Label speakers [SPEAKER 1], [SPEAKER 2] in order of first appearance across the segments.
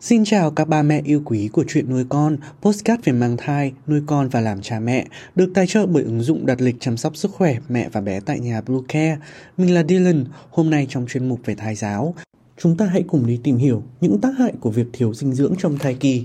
[SPEAKER 1] Xin chào các ba mẹ yêu quý của chuyện nuôi con, postcard về mang thai, nuôi con và làm cha mẹ, được tài trợ bởi ứng dụng đặt lịch chăm sóc sức khỏe mẹ và bé tại nhà Blue Care. Mình là Dylan, hôm nay trong chuyên mục về thai giáo, chúng ta hãy cùng đi tìm hiểu những tác hại của việc thiếu dinh dưỡng trong thai kỳ.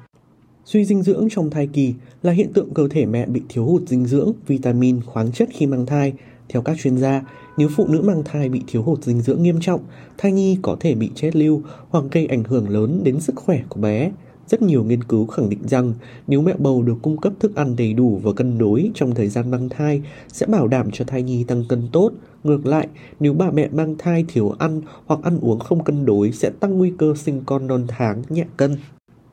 [SPEAKER 1] Suy dinh dưỡng trong thai kỳ là hiện tượng cơ thể mẹ bị thiếu hụt dinh dưỡng, vitamin, khoáng chất khi mang thai. Theo các chuyên gia, nếu phụ nữ mang thai bị thiếu hụt dinh dưỡng nghiêm trọng, thai nhi có thể bị chết lưu hoặc gây ảnh hưởng lớn đến sức khỏe của bé. Rất nhiều nghiên cứu khẳng định rằng nếu mẹ bầu được cung cấp thức ăn đầy đủ và cân đối trong thời gian mang thai sẽ bảo đảm cho thai nhi tăng cân tốt. Ngược lại, nếu bà mẹ mang thai thiếu ăn hoặc ăn uống không cân đối sẽ tăng nguy cơ sinh con non tháng nhẹ cân.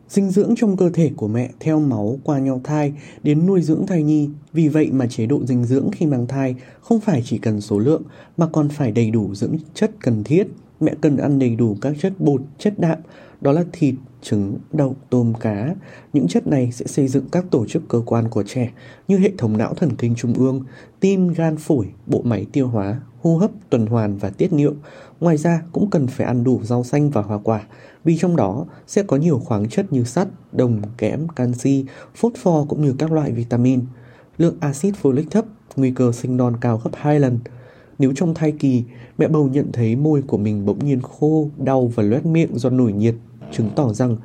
[SPEAKER 1] Dinh dưỡng trong cơ thể của mẹ theo máu qua nhau thai đến nuôi dưỡng thai nhi. Vì vậy mà chế độ dinh dưỡng khi mang thai không phải chỉ cần số lượng, mà còn phải đầy đủ dưỡng chất cần thiết. Mẹ cần ăn đầy đủ các chất bột, chất đạm, đó là thịt, trứng, đậu, tôm, cá. Những chất này sẽ xây dựng các tổ chức cơ quan của trẻ như hệ thống não thần kinh trung ương, tim, gan, phổi, bộ máy tiêu hóa, hô hấp, tuần hoàn và tiết niệu. Ngoài ra cũng cần phải ăn đủ rau xanh và hoa quả vì trong đó sẽ có nhiều khoáng chất như sắt, đồng, kẽm, canxi, phốt pho cũng như các loại vitamin. Lượng axit folic thấp, nguy cơ sinh non cao gấp 2 lần. Nếu trong thai kỳ, mẹ bầu nhận thấy môi của mình bỗng nhiên khô, đau và loét miệng do nổi nhiệt, chứng tỏ rằng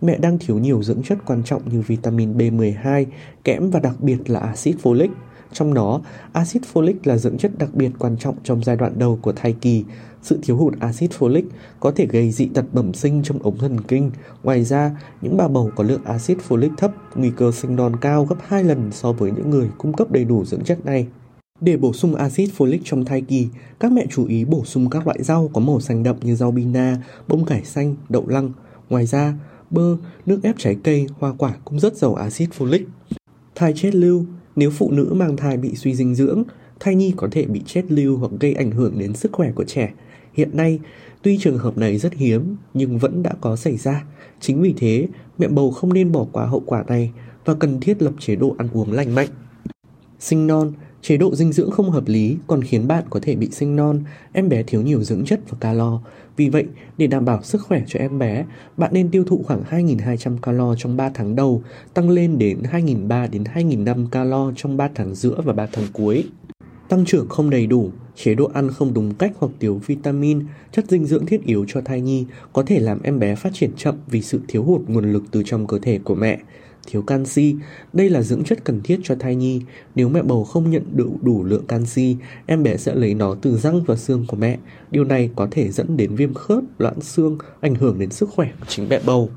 [SPEAKER 1] mẹ đang thiếu nhiều dưỡng chất quan trọng như vitamin B12, kẽm và đặc biệt là axit folic. Trong đó, axit folic là dưỡng chất đặc biệt quan trọng trong giai đoạn đầu của thai kỳ. Sự thiếu hụt axit folic có thể gây dị tật bẩm sinh trong ống thần kinh. Ngoài ra, những bà bầu có lượng axit folic thấp, nguy cơ sinh non cao gấp 2 lần so với những người cung cấp đầy đủ dưỡng chất này. Để bổ sung axit folic trong thai kỳ, các mẹ chú ý bổ sung các loại rau có màu xanh đậm như rau bina, bông cải xanh, đậu lăng. Ngoài ra, bơ, nước ép trái cây, hoa quả cũng rất giàu axit folic. Thai chết lưu nếu phụ nữ mang thai bị suy dinh dưỡng, thai nhi có thể bị chết lưu hoặc gây ảnh hưởng đến sức khỏe của trẻ. Hiện nay, tuy trường hợp này rất hiếm nhưng vẫn đã có xảy ra. Chính vì thế, mẹ bầu không nên bỏ qua hậu quả này và cần thiết lập chế độ ăn uống lành mạnh. Sinh non Chế độ dinh dưỡng không hợp lý còn khiến bạn có thể bị sinh non, em bé thiếu nhiều dưỡng chất và calo. Vì vậy, để đảm bảo sức khỏe cho em bé, bạn nên tiêu thụ khoảng 2.200 calo trong 3 tháng đầu, tăng lên đến 2.300 đến 2.500 calo trong 3 tháng giữa và 3 tháng cuối. Tăng trưởng không đầy đủ, chế độ ăn không đúng cách hoặc thiếu vitamin, chất dinh dưỡng thiết yếu cho thai nhi có thể làm em bé phát triển chậm vì sự thiếu hụt nguồn lực từ trong cơ thể của mẹ thiếu canxi. Đây là dưỡng chất cần thiết cho thai nhi. Nếu mẹ bầu không nhận đủ đủ lượng canxi, em bé sẽ lấy nó từ răng và xương của mẹ. Điều này có thể dẫn đến viêm khớp, loãng xương, ảnh hưởng đến sức khỏe của chính mẹ bầu.